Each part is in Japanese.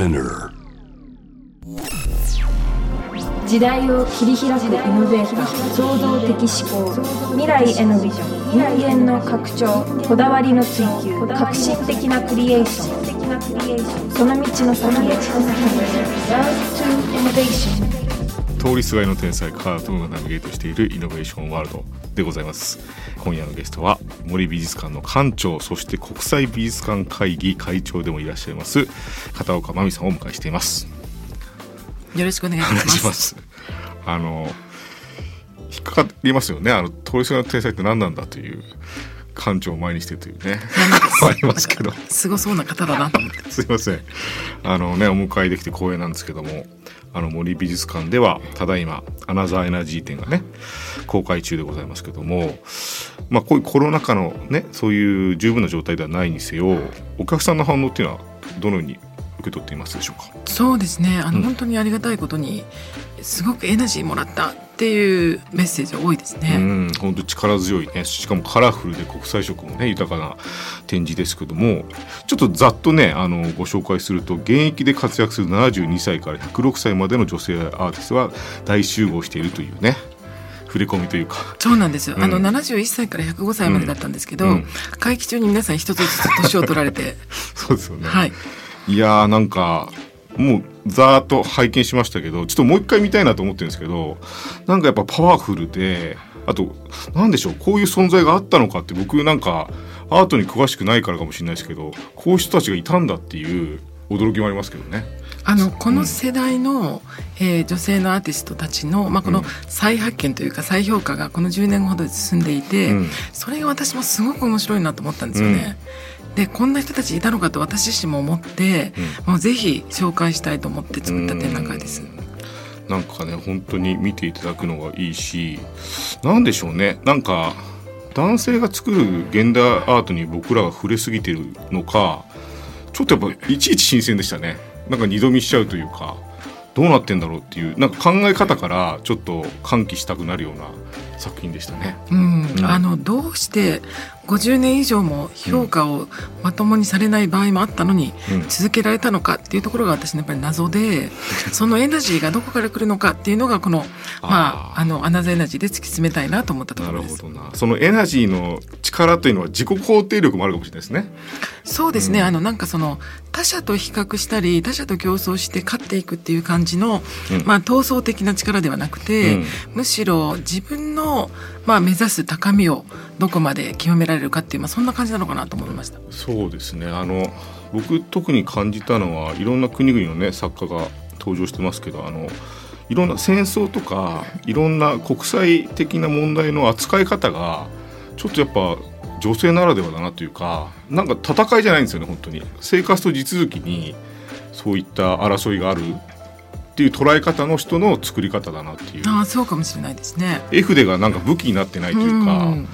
Spinner 時代を切り開くイノベーター創造的思考未来へのビジョン人間の拡張こだわりの追求革新的なクリエーション。その道の先へ。Love to Innovation 通りすがりの天才カートゥーンがナビゲートしているイノベーションワールドでございます。今夜のゲストは森美術館の館長そして国際美術館会議会長でもいらっしゃいます片岡真美さんをお迎えしています。よろしくお願い。します。あの引っかかりますよね。あの通りすがりの天才って何なんだという館長を前にしてというね。ありますけど。すごそうな方だなと思って。すいません。あのね、お迎えできて光栄なんですけども、あの森美術館では、ただいま、アナザーエナジー展がね、公開中でございますけども、まあ、こういうコロナ禍のね、そういう十分な状態ではないにせよ、お客さんの反応っていうのは、どのように受け取っていますでしょうか？そうですね。あの、うん本当にありがたいことにすごくエナジーもらったっていうメッセージが多いですうね。ん、本当力強いね、しかもカラフルで国際色もね、豊かな展示ですけども、ちょっとざっとね、あの、ご紹介すると、現役で活躍する72歳から106歳までの女性アーティストが大集合しているというね、触れ込みというか、そうなんですよ。うんあの71歳から105歳までだったんですけど、うん会期中に皆さん一つずつ年を取られて、そうですよね。はい。いやーなんかもうざーっと拝見しましたけどちょっともう一回見たいなと思ってるんですけどなんかやっぱパワフルであとなんでしょうこういう存在があったのかって僕なんかアートに詳しくないからかもしれないですけどこういう人たちがいたんだっていう驚きもありますけどね。あのこの世代の、えー女性のアーティストたちの、まあ、この再発見というか再評価がこの10年ほどで進んでいて、うんそれが私もすごく面白いなと思ったんですよね。でこんな人たちいたのかと私自身も思って、もうぜひ紹介したいと思って作った展覧会です。なんかね本当に見ていただくのがいいしなんでしょうね。なんか男性が作る現代アートに僕らが触れすぎてるのかちょっとやっぱいちいち新鮮でしたね。なんか二度見しちゃうというかどうなってんだろうっていうなんか考え方からちょっと喚起したくなるような作品でしたね。うんうんあのどうして50年以上も評価をまともにされない場合もあったのに、うん続けられたのかっていうところが私のやっぱり謎で そのエナジーがどこから来るのかっていうのがこのまあーああのアナザーエナジーで突き詰めたいなと思ったところですなるほ。どなそのエナジーの力というのは自己肯定力もあるかもしれないですね。そうですね、うんあのなんかその他者と比較したり他者と競争して勝っていくっていう感じの、うん。まあ闘争的な力ではなくて、うん。むしろ自分のまあ目指す高みをどこまで極められるかっていうまあそんな感じなのかなと思いました。そうですね。あの僕特に感じたのはいろんな国々のね作家が登場してますけどあのいろんな戦争とかいろんな国際的な問題の扱い方がちょっとやっぱ女性ならではだなというかなんか戦いじゃないんですよね本当に。生活と地続きにそういった争いがあるっていう捉え方の人の作り方だなっていう。ああそうかもしれないですね。絵筆がなんか武器になってないというかうん。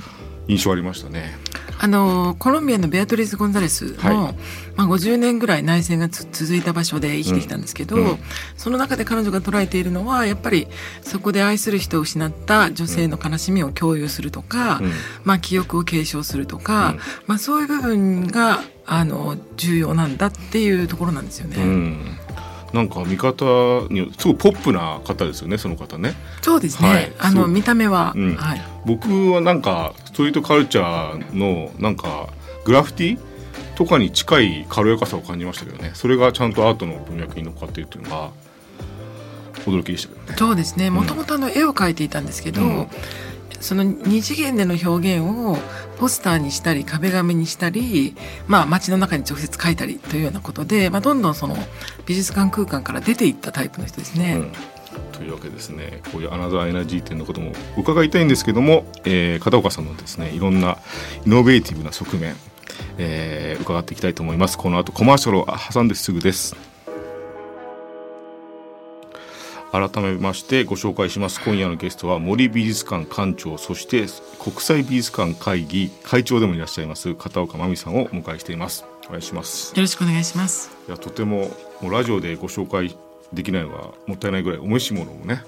印象ありましたね。あのコロンビアのベアトリス・ゴンザレスの、はい。まあ、50年ぐらい内戦がつ続いた場所で生きてきたんですけど、うん。うん。その中で彼女が捉えているのはやっぱりそこで愛する人を失った女性の悲しみを共有するとか、うん。まあ、記憶を継承するとか、うん。まあ、そういう部分があの重要なんだっていうところなんですよね。うん、なんか見方にすごいポップな方ですよねその方ね。そうですね、はい。あの見た目は、うん。はい、僕はなんかストリートカルチャーのなんかグラフィティとかに近い軽やかさを感じましたけどね。それがちゃんとアートの文脈に乗っかっているというのが驚きでしたけどね。そうですね。もともとあの絵を描いていたんですけど、うんその二次元での表現をポスターにしたり壁紙にしたり、まあ、街の中に直接描いたりというようなことで、まあ、どんどんその美術館空間から出ていったタイプの人ですね。うん。というわけですね。こういうアナザーエナジー展のことも伺いたいんですけども、えー片岡さんのですねいろんなイノベーティブな側面、えー伺っていきたいと思います。この後コマーシャルを挟んですぐです。改めましてご紹介します。今夜のゲストは森美術館館長そして国際美術館会議会長でもいらっしゃいます片岡真美さんをお迎えしています。お願いします。よろしくお願いします。いやとてももうラジオでご紹介できないのがもったいないぐらいお召し物もね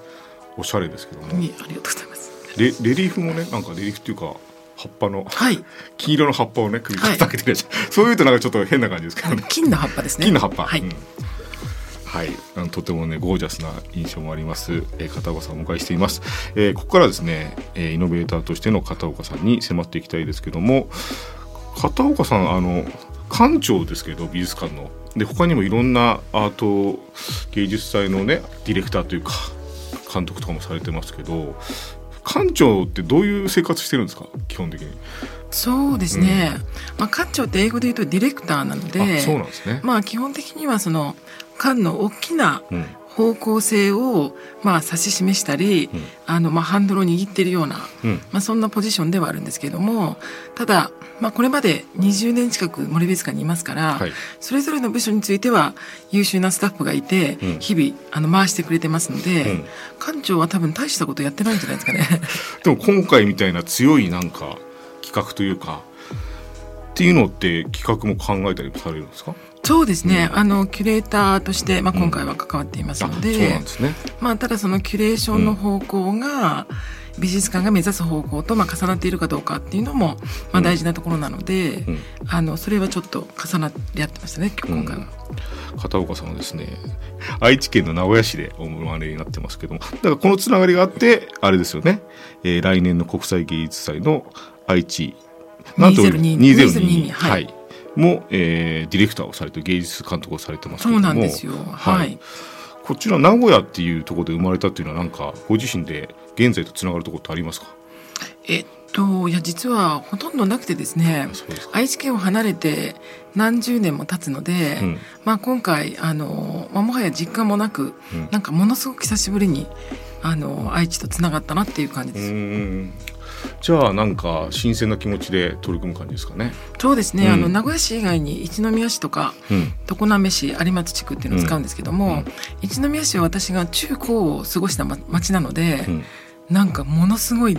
おしゃれですけども。ありがとうございます。レレリーフもねなんかレリーフっていうか葉っぱのはい、金色の葉っぱをね首にかけてるやつ、そういうとなんかちょっと変な感じですけどね。金の葉っぱですね。金の葉っぱ、はい、うんはい、とてもねゴージャスな印象もあります、えー片岡さんをお迎えしています、えーここからはですね、えーイノベーターとしての片岡さんに迫っていきたいですけども片岡さんあの館長ですけど美術館の。で他にもいろんなアート芸術祭のねディレクターというか監督とかもされてますけど館長ってどういう生活してるんですか？基本的に。そうですね、まあ、館長って英語で言うとディレクターなのであそうなんですね、まあ基本的にはその館の大きなうん。方向性をまあ指し示したり、うん。あのまあハンドルを握っているような、うん。まあ、そんなポジションではあるんですけれどもただ、まあ、これまで20年近く森美術館にいますから、はい。それぞれの部署については優秀なスタッフがいて、うん。日々あの回してくれてますので、うん。館長は多分大したことやってないんじゃないですかね。でも今回みたいな強いなんか企画というかっていうのって企画も考えたりもされるんですか？そうですね、あのキュレーターとして、まあ、うん。今回は関わっていますので、なんですね。まあ、ただそのキュレーションの方向が、美術館が目指す方向とまあ重なっているかどうかっていうのもまあ大事なところなので、うん。あのそれはちょっと重なり合ってましたね今回は。片岡さんはですね愛知県の名古屋市でお生まれになってますけどもだからこのつながりがあってあれですよね、えー来年の国際芸術祭の愛知。2022 2022はい。はいも、えーディレクターをされて芸術監督をされてますけそうども。なんですよ。はい。こちら名古屋っていうところで生まれたっていうのはなんかご自身で現在とつながるところってありますか？えっといや実はほとんどなくてですね愛知県を離れて何十年も経つので、うん。まあ今回あの、まあ、もはや実感もなく、うん。なんかものすごく久しぶりにあの愛知とつながったなっていう感じうです。じゃあなんか新鮮な気持ちで取り組む感じですかね。そうですね、うん。あの名古屋市以外に一宮市とかうん。常滑市有松地区っていうのを使うんですけども、うん。一宮市は私が中高を過ごした、ま、町なので、うん。なんかものすごい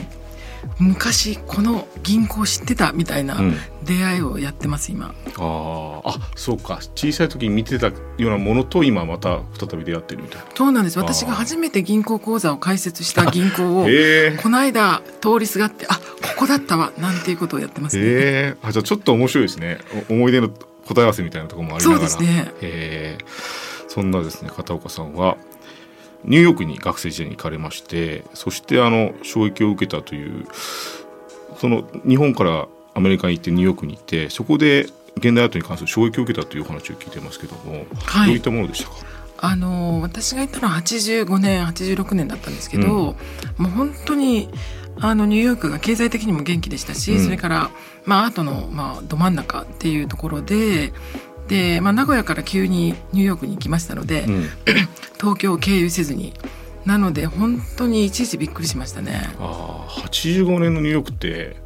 昔この銀行知ってたみたいなうん。出会いをやってます今。あー。あそうか。小さい時に見てたようなものと今また再び出会ってるみたいな。そうなんです。私が初めて銀行口座を開設した 銀行をこの間通りすがってあここだったわなんていうことをやってますね。えあじゃあちょっと面白いですね。お思い出の答え合わせみたいなところもありながら。そうですね。へえそんなですね片岡さんはニューヨークに学生時代に行かれましてそしてあの衝撃を受けたというその日本からアメリカに行ってニューヨークに行ってそこで現代アートに関する衝撃を受けたというお話を聞いてますけども、はい。どういったものでしたか？あの私が行ったのは85年86年だったんですけど、うん。もう本当にあのニューヨークが経済的にも元気でしたし、うん。それから、まあ、アートの、まあ、ど真ん中っていうところでで、まあ、名古屋から急にニューヨークに行きましたので、うん。東京を経由せずに。なので本当にいちいちびっくりしましたね。ああ85年のニューヨークって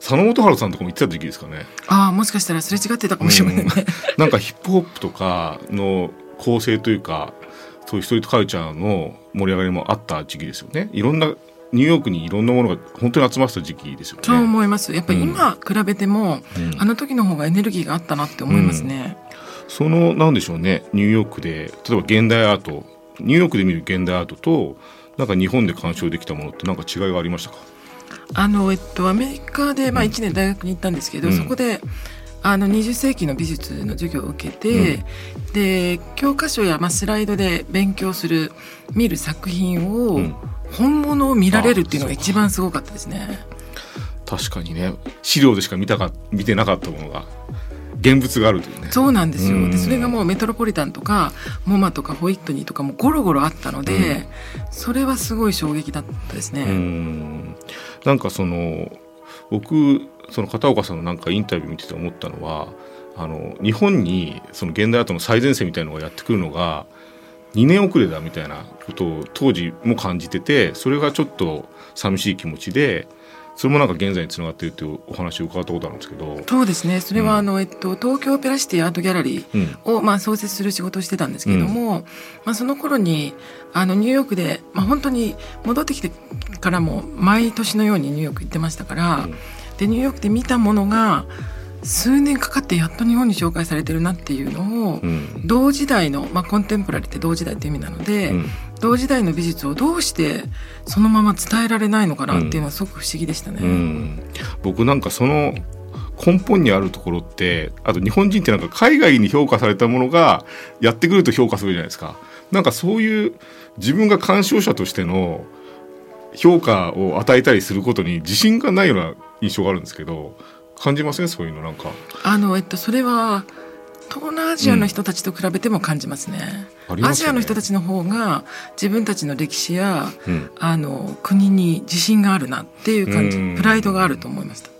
佐野元春さんとかも行ってた時期ですかね。ああもしかしたらすれ違ってたかもしれないね。なんかヒップホップとかの構成というかそういうストリートカルチャーの盛り上がりもあった時期ですよね。いろんなニューヨークにいろんなものが本当に集まってた時期ですよね。そう思います。やっぱり今比べても、うん。あの時の方がエネルギーがあったなって思いますね。そのなんでしょうね。ニューヨークで例えば現代アートニューヨークで見る現代アートとなんか日本で鑑賞できたものってなんか違いがありましたか？あのえっとアメリカでまあ1年大学に行ったんですけど、うん。そこであの20世紀の美術の授業を受けて、で教科書やまあスライドで勉強する見る作品を、うん。本物を見られるっていうのが一番すごかったですね。確かにね。資料でしか見たか見てなかったものが現物があるというね。そうなんですよ、うん。でそれがもうメトロポリタンとかモマとかホイットニーとかもゴロゴロあったので、うん。それはすごい衝撃だったですね。うん。なんかその僕その片岡さんのなんかインタビュー見てて思ったのはあの日本にその現代アートの最前線みたいなのがやってくるのが2年遅れだみたいなことを当時も感じててそれがちょっと寂しい気持ちでそれもなんか現在につながっているというお話を伺ったことあるんですけど。そうですね。それはうん。あの、えっと、東京オペラシティアートギャラリーうん。を、まあ、創設する仕事をしてたんですけれども、まあ、その頃にあのニューヨークで、まあ、本当に戻ってきてからも毎年のようにニューヨーク行ってましたから、うんでニューヨークで見たものが数年かかってやっと日本に紹介されてるなっていうのを、うん。同時代の、まあ、コンテンポラリーって同時代って意味なので、うん。同時代の美術をどうしてそのまま伝えられないのかなっていうのはすごく不思議でしたね。うん。僕なんかその根本にあるところってあと日本人ってなんか海外に評価されたものがやってくると評価するじゃないですか。なんかそういう自分が鑑賞者としての評価を与えたりすることに自信がないような印象があるんですけど感じません？そういうのなんか。あのえっとそれは東南アジアの人たちと比べても感じますね。ありますよね。アジアの人たちの方が自分たちの歴史や、うん。あの国に自信があるなっていう感じうん。プライドがあると思いました。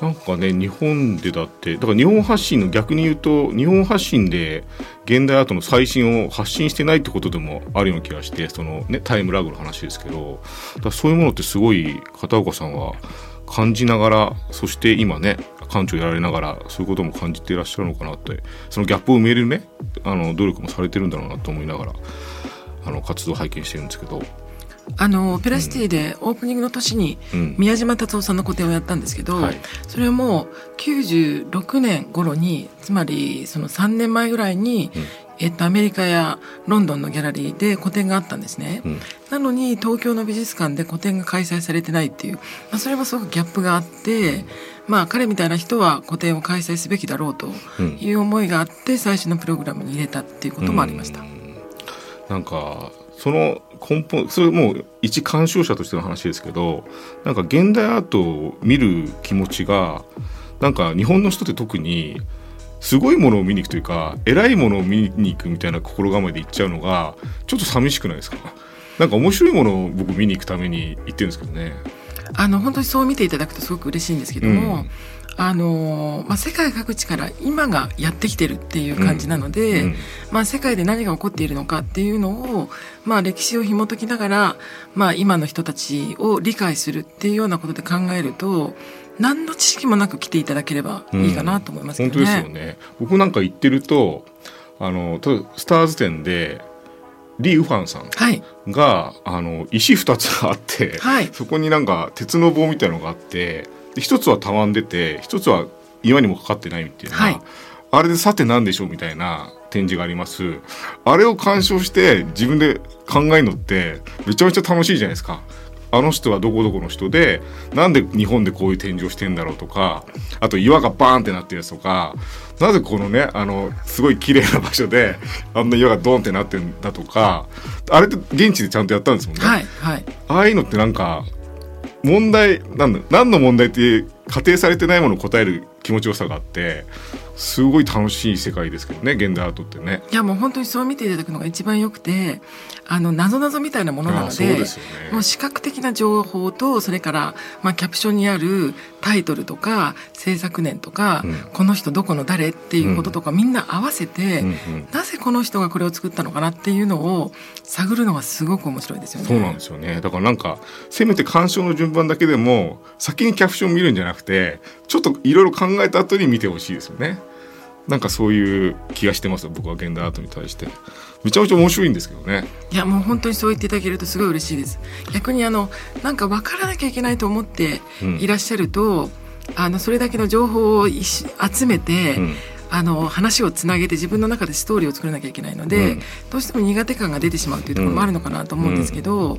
なんかね日本でだってだから日本発信の逆に言うと日本発信で現代アートの最新を発信してないってことでもあるような気がしてそのねタイムラグの話ですけどだそういうものってすごい片岡さんは感じながらそして今ね館長やられながらそういうことも感じていらっしゃるのかなってそのギャップを埋めるねあの努力もされてるんだろうなと思いながらあの活動を拝見してるんですけど、あのペラシティでオープニングの年にうん。宮島達夫さんの個展をやったんですけど、はい。それはもう96年頃につまりその3年前ぐらいに、うんえっと、アメリカやロンドンのギャラリーで個展があったんですね。うんなのに東京の美術館で個展が開催されてないっていう、まあ、それもすごくギャップがあって、まあ彼みたいな人は個展を開催すべきだろうとうんいう思いがあって最初のプログラムに入れたっていうこともありました。なんかその根本それもう一鑑賞者としての話ですけどなんか現代アートを見る気持ちがなんか日本の人って特にすごいものを見に行くというか偉いものを見に行くみたいな心構えで行っちゃうのがちょっと寂しくないですか？なんか面白いものを僕見に行くために行ってるんですけどね。あの本当にそう見ていただくとすごく嬉しいんですけども、うん。あのまあ、世界各地から今がやってきてるっていう感じなので、うん。まあ、世界で何が起こっているのかっていうのを、まあ、歴史を紐解きながら、まあ、今の人たちを理解するっていうようなことで考えると何の知識もなく来ていただければいいかなと思いますけ本当どね。ですよね。僕なんか行ってるとあのスターズ展でリー・ウファンさんはい、があの石2つがあって、はい。そこになんか鉄の棒みたいのがあってで一つはたわんでて一つは岩にもかかってないっていうのは、はい。あれでさて何でしょうみたいな展示があります。あれを鑑賞して自分で考えるのってめちゃめちゃ楽しいじゃないですか。あの人はどこどこの人でなんで日本でこういう展示をしてんだろうとかあと岩がバーンってなってるやつとかなぜこのねあのすごい綺麗な場所であんな岩がドンってなってんだとかあれって現地でちゃんとやったんですもんね。はい、はい。ああいうのってなんか問題なんだ何の問題って仮定されてないものを答える気持ちよさがあってすごい楽しい世界ですけどね現代アートってね。いやもう本当にそう見ていただくのが一番よくてあの謎々みたいなものなのでね。もう視覚的な情報とそれから、まあ、キャプションにあるタイトルとか制作年とか、うん。この人どこの誰っていうこととか、みんな合わせて、うんうん。なぜこの人がこれを作ったのかなっていうのを探るのがすごく面白いですよね。そうなんですよね。だからなんかせめて鑑賞の順番だけでも先にキャプション見るんじゃなくてちょっといろいろ考えた後に見てほしいですよねなんかそういう気がしてます僕は現代アートに対して。めちゃめちゃ面白いんですけどね。いやもう本当にそう言っていただけるとすごい嬉しいです。逆にあのなんか分からなきゃいけないと思ってうん。いらっしゃると、あのそれだけの情報を集めて、うん。あの話をつなげて自分の中でストーリーを作らなきゃいけないので、うん。どうしても苦手感が出てしまうというところもあるのかなと思うんですけど、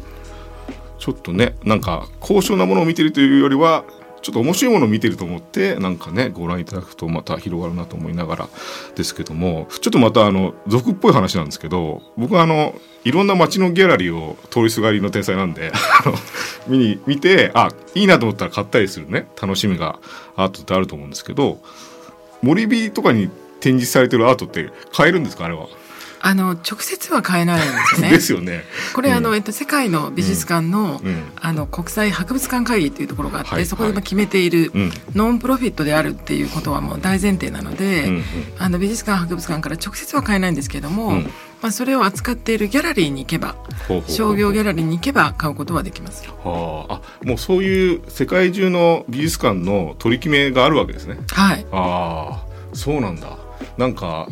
ちょっとねなんか高尚なものを見てるというよりはちょっと面白いものを見てると思ってなんかねご覧いただくとまた広がるなと思いながらですけどもちょっとまたあの俗っぽい話なんですけど僕はあのいろんな街のギャラリーを通りすがりの天才なんで見に見てあいいなと思ったら買ったりするね楽しみがアートってあると思うんですけど森美とかに展示されてるアートって買えるんですかあれは？あの直接は買えないんですよね。ですよね。これ、うんあの、えっと、世界の美術館の、うんあの国際博物館会議っていうところがあって、はいそこで今決めている、うんノンプロフィットであるっていうことはもう大前提なので、あの美術館博物館から直接は買えないんですけれども、うんまあ、それを扱っているギャラリーに行けば商業ギャラリーに行けば買うことはできます。はあ、あもうそういう世界中の美術館の取り決めがあるわけですね。はいああそうなんだ。なんか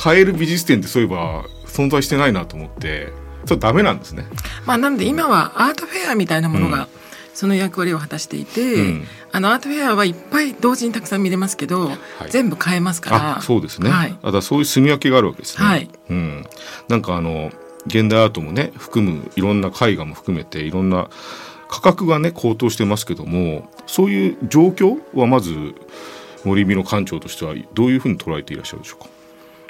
買える美術展ってそういえば存在してないなと思ってそれダメなんですね。まあ、なので今はアートフェアみたいなものうんがその役割を果たしていて、うんあのアートフェアはいっぱい同時にたくさん見れますけど、い全部買えますからあそうですね。はいあだそういう住み分けがあるわけですね。はいうん。なんかあの現代アートもね含むいろんな絵画も含めていろんな価格がね高騰してますけどもそういう状況はまず森美の館長としてはどういうふうに捉えていらっしゃるでしょうか？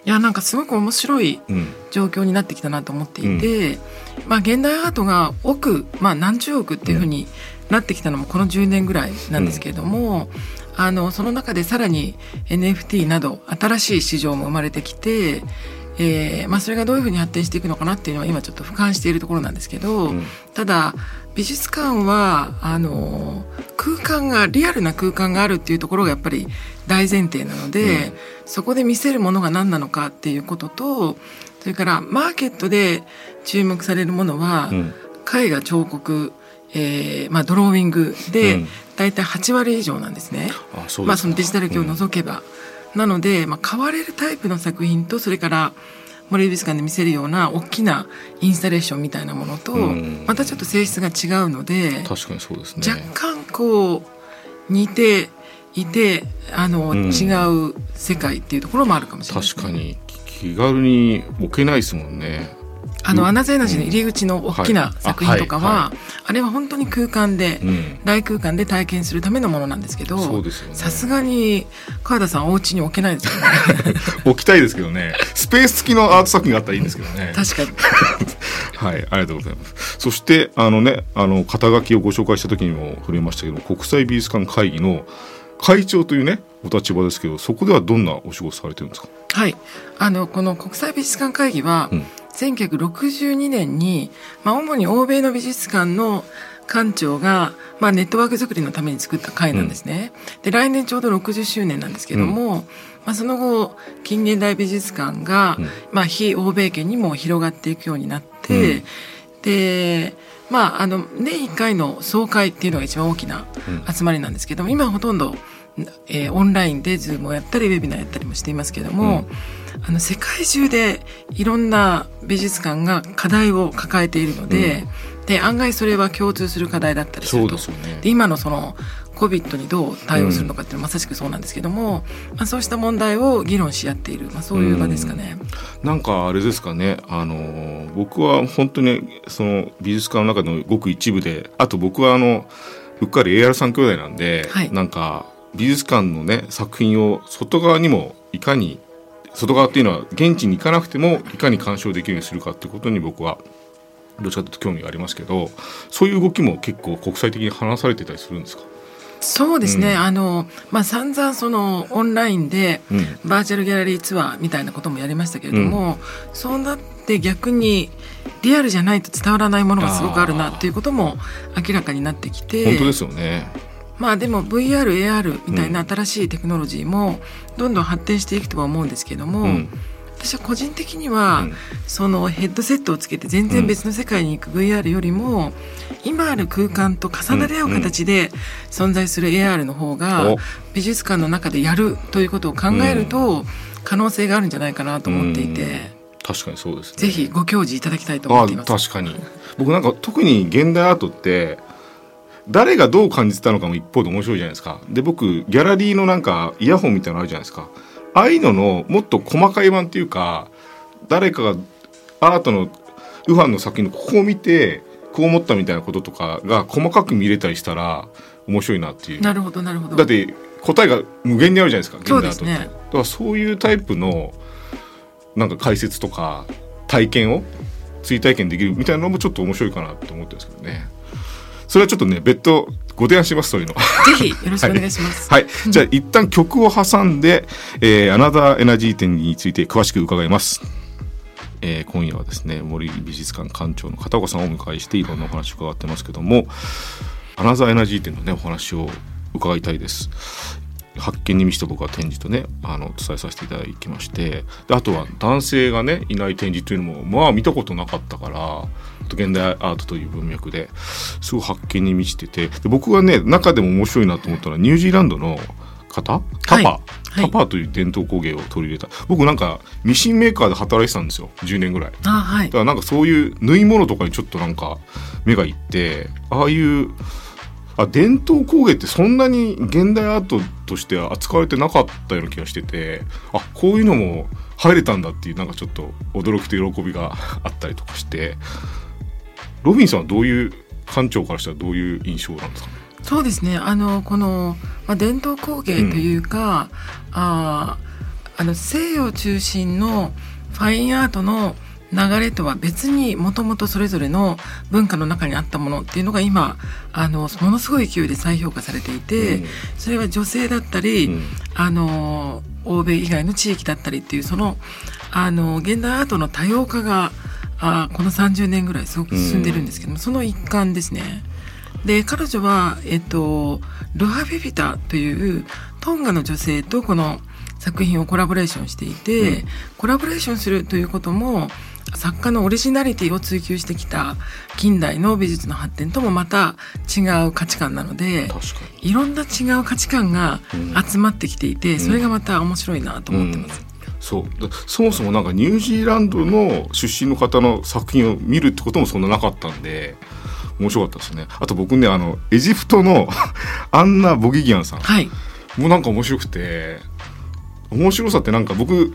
いやなんかすごく面白いうん。状況になってきたなと思っていて、まあ現代アートが億、まあ、何十億っていうふうになってきたのもこの10年ぐらいなんですけれども、あのその中でさらに NFT など新しい市場も生まれてきて、えーまあ、それがどういうふうに発展していくのかなっていうのは今ちょっと俯瞰しているところなんですけど、うん。ただ美術館はあの空間がリアルな空間があるっていうところがやっぱり大前提なので、うん。そこで見せるものが何なのかっていうこととそれからマーケットで注目されるものは、うん。絵画彫刻、えーまあ、ドローイングうでん。大体8割以上なんですね。あそうまあ、ですそのデジタル系を除けば。なので、まあ、買われるタイプの作品とそれから森美術館で見せるような大きなインスタレーションみたいなものと、うん。またちょっと性質が違うので確かにそうですね。若干こう似ていてあの、うん。違う世界っていうところもあるかもしれないね、確かに。気軽に置けないですもんねあのアナザエナジーの入り口の大きな作品とかは、はい。ああれは本当に空間で、うん。大空間で体験するためのものなんですけどさすがに川田さんお家に置けないですよね。置きたいですけどね。スペース付きのアート作品があったらいいんですけどね。確かに。はい、ありがとうございます。そして、あのね、あの、肩書きをご紹介した時にも触れましたけど、国際美術館会議の会長というね、お立場ですけど、そこではどんなお仕事されてるんですか？はい。あのこの国際美術館会議は、うん。1962年に、まあ、主に欧米の美術館の館長が、まあ、ネットワーク作りのために作った会なんですね。で来年ちょうど60周年なんですけども、まあ、その後近現代美術館が、うん。まあ、非欧米圏にも広がっていくようになって、うん。でまああの年1回の総会っていうのが一番大きなうん。集まりなんですけども今ほとんど、えーオンラインでズームをやったりウェビナーやったりもしていますけども、あの世界中でいろんな美術館が課題を抱えているので,、で案外それは共通する課題だったりすそると。うですよね。で。今のその COVID にどう対応するのかっていうのはまさしくそうなんですけども、まあ、そうした問題を議論し合っている、まあ、そういう場ですかね。なんかあれですかね、あのー僕は本当にその美術館の中のごく一部で、あと僕はあの、うっかり AR 三兄弟なんで、はい。なんか美術館のね、作品を外側にもいかに、外側っていうのは現地に行かなくてもいかに鑑賞できるようにするかってことに僕はどっちかというと興味がありますけど、そういう動きも結構国際的に話されてたりするんですか？そうですね、うんあのまあ散々そのオンラインでうん。バーチャルギャラリーツアーみたいなこともやりましたけれども、そうなって逆にリアルじゃないと伝わらないものがすごくあるなっていうことも明らかになってきて本当ですよね。まあでも VRAR みたいな新しいテクノロジーもどんどん発展していくとは思うんですけども、うん。私は個人的には、うん。そのヘッドセットをつけて全然別の世界に行く VR よりも、今ある空間と重なり合う形で存在する AR の方がお。美術館の中でやるということを考えると可能性があるんじゃないかなと思っていて、確かにそうですね。ぜひご教示いただきたいと思あっています。確かに。僕なんか特に現代アートって誰がどう感じてたのかも一方で面白いじゃないですか。で僕ギャラリーのなんかイヤホンみたいなのあるじゃないですか。ああいうののもっと細かい版っていうか誰かがアートのウファンの作品のここを見てこう思ったみたいなこととかが細かく見れたりしたら面白いなっていう。なるほどなるほど。だって答えが無限にあるじゃないですか現代アートって。そうですねだからそういうタイプのなんか解説とか体験を追体験できるみたいなのもちょっと面白いかなと思ってるんですけどねそれはちょっとね別途ご提案しますそういうの。ぜひよろしくお願いします。はい。じゃあ一旦曲を挟んで、えー、アナザーエナジー展について詳しく伺います。えー今夜はですね森美術館館長の片岡さんをお迎えしていろんなお話を伺ってますけどもアナザーエナジー展のねお話を伺いたいです。発見に満ちた僕は展示とねあの伝えさせていただきまして。であとは男性がねいない展示というのもまあ見たことなかったから現代アートという文脈ですごい発見に満ちててで僕がね中でも面白いなと思ったのはニュージーランドの方？タパ、はい。はいタパという伝統工芸を取り入れた。僕なんかミシンメーカーで働いてたんですよ。10年ぐらい。あはい。だからなんかそういう縫い物とかにちょっとなんか目がいってああいうあ伝統工芸ってそんなに現代アートとしては扱われてなかったような気がしててあこういうのも入れたんだっていうなんかちょっと驚きと喜びがあったりとかしてロビンさんはどういう館長からしたらどういう印象なんですか？ねそうですね。あのこの、まあ、伝統工芸というか、うん、ああの西洋中心のファインアートの流れとは別にもともとそれぞれの文化の中にあったものっていうのが今あのものすごい勢いで再評価されていて、うん、それは女性だったり、うん、あの欧米以外の地域だったりっていうそのあの現代アートの多様化があこの30年ぐらいすごく進んでるんですけども、うん、その一環ですね。で彼女は、えっと、ルハ・ビビタというトンガの女性とこの作品をコラボレーションしていて、コラボレーションするということも作家のオリジナリティを追求してきた近代の美術の発展ともまた違う価値観なのでいろんな違う価値観が集まってきていて、うん、それがまた面白いなと思ってます。うんそう。そもそもなんかニュージーランドの出身の方の作品を見るってこともそんななかったんで面白かったですね。あと僕ねあのエジプトの アンナ・ボギギアンさん、はい、もうなんか面白くて面白さってなんか僕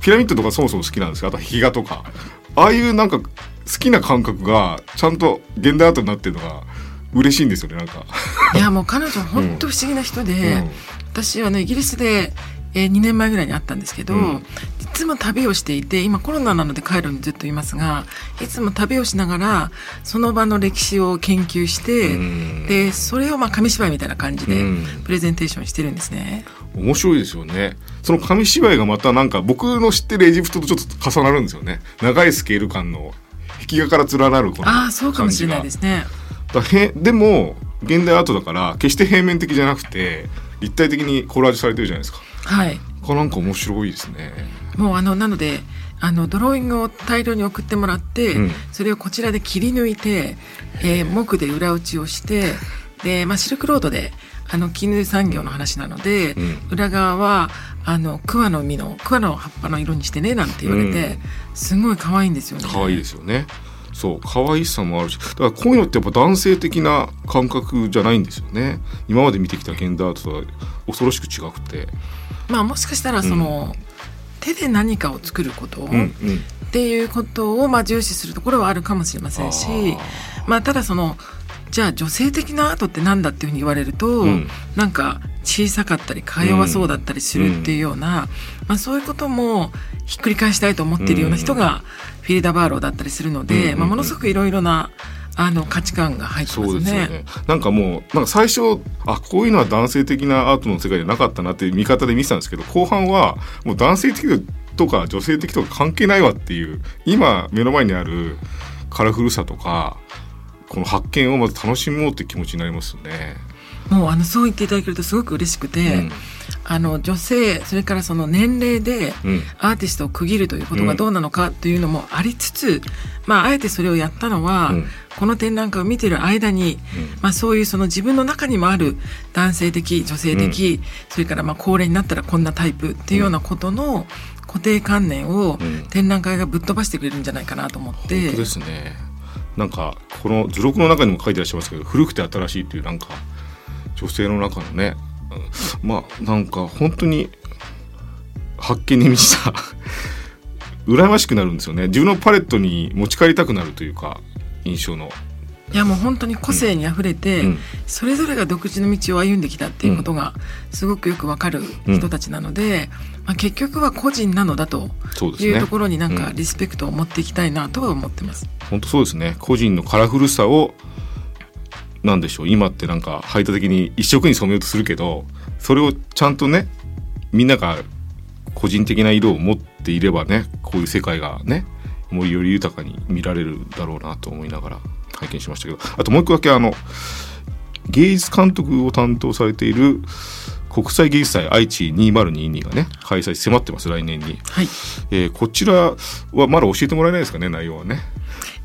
ピラミッドとかそもそも好きなんですよ。あと壁画とか。ああいうなんか好きな感覚がちゃんと現代アートになってるのが嬉しいんですよねなんか。いやもう彼女本当不思議な人で、うん、私あのイギリスでえー、2年前ぐらいにあったんですけど、うん、いつも旅をしていて今コロナなので帰るにずっといますがいつも旅をしながらその場の歴史を研究して、うん、でそれをまあ紙芝居みたいな感じでプレゼンテーションしてるんですね。面白いですよね。その紙芝居がまたなんか僕の知ってるエジプトとちょっと重なるんですよね。長いスケール感の壁画から連なるこのあそうかもしれないですね。だへでも現代アートだから決して平面的じゃなくて立体的にコラージュされてるじゃないですかはい。これなんか面白いですね。もうあのなのであのドローイングを大量に送ってもらって、うん、それをこちらで切り抜いて、えー、木で裏打ちをしてで、まあ、シルクロードであの絹産業の話なので、うん、裏側はあの桑の実の桑の葉っぱの色にしてねなんて言われて、うん、すごい可愛いんですよね。可愛いですよね。そう可愛さもあるしだからこういうのってやっぱ男性的な感覚じゃないんですよね。今まで見てきた現代アートとは恐ろしく違くてまあもしかしたらその、うん、手で何かを作ること、うんうん、っていうことをまあ重視するところはあるかもしれませんしまあただそのじゃあ女性的なアートって何だっていうふうに言われると、うん、なんか小さかったりか弱そうだったりするっていうような、うん、まあ、そういうこともひっくり返したいと思っているような人がフィリダ・バーローだったりするので、まあ、ものすごくいろいろなあの価値観が入ってますね。すねなんかもうなんか最初あこういうのは男性的なアートの世界じゃなかったなっていう見方で見てたんですけど後半はもう男性的とか女性的とか関係ないわっていう今目の前にあるカラフルさとかこの発見をまず楽しもうって気持ちになりますよね。もうあのそう言っていただけるとすごく嬉しくて、うん、あの女性それからその年齢でアーティストを区切るということがどうなのかというのもありつつ、まあ、あえてそれをやったのは、うん、この展覧会を見てる間に、うん、まあ、そういうその自分の中にもある男性的女性的、それからまあ高齢になったらこんなタイプっていうようなことの固定観念を展覧会がぶっ飛ばしてくれるんじゃないかなと思って。本当ですね。なんかこの図録の中にも書いてらっしゃいますけど古くて新しいっていうなんか女性の中のね、うん、まあなんか本当に発見に満ちた羨ましくなるんですよね。自分のパレットに持ち帰りたくなるというか印象の。いやもう本当に個性にあふれて、うん、それぞれが独自の道を歩んできたっていうことがすごくよくわかる人たちなので、うん、まあ、結局は個人なのだというところになんかリスペクトを持っていきたいなとは思ってます。本当そうですね。個人のカラフルさをなんでしょう今ってなんか排他的に一色に染めようとするけどそれをちゃんとねみんなが個人的な色を持っていればねこういう世界がねもうより豊かに見られるだろうなと思いながら拝見しましたけど。あともう一個だけあの芸術監督を担当されている国際芸術祭愛知2022がね開催迫ってます来年に、はい。えー、こちらはまだ教えてもらえないですかね内容はね。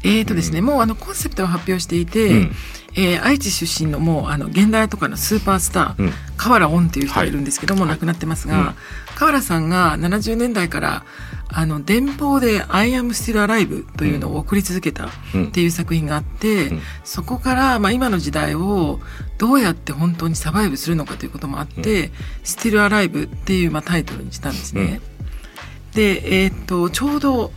えーとですね、うん、もうあのコンセプトを発表していて、うん、えー、愛知出身のもうあの現代とかのスーパースター、うん、河原恩っていう人がいるんですけども、はい、亡くなってますが、はい、河原さんが70年代からあの電報で「I am still alive」というのを送り続けたっていう作品があって、うん、そこから、まあ、今の時代をどうやって本当にサバイブするのかということもあって「still alive」っていう、まあ、タイトルにしたんですね。で、えー、っとちょうど、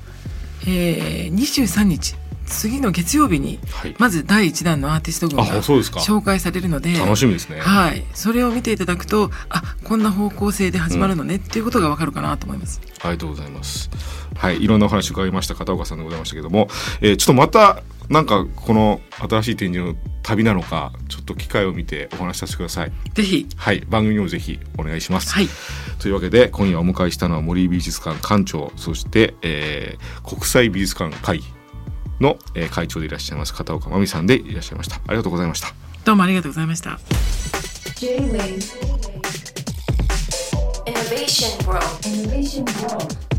えー、23日次の月曜日にはいまず第1弾のアーティスト群が紹介されるので楽しみですねはい、それを見ていただくとあこんな方向性で始まるのねっていうことがわかるかなと思います。ありがとうございます。はい、いろんなお話伺いました片岡さんでございましたけども、えーちょっとまたなんかこの新しい展示の旅なのかちょっと機会を見てお話しさせてください。ぜひはい、番組にもぜひお願いします。はいというわけで今夜お迎えしたのは森美術館館長そして、えー国際美術館会議の、えー会長でいらっしゃいます片岡真美さんでいらっしゃいました。ありがとうございました。どうもありがとうございました。J-Wave Innovation World Innovation World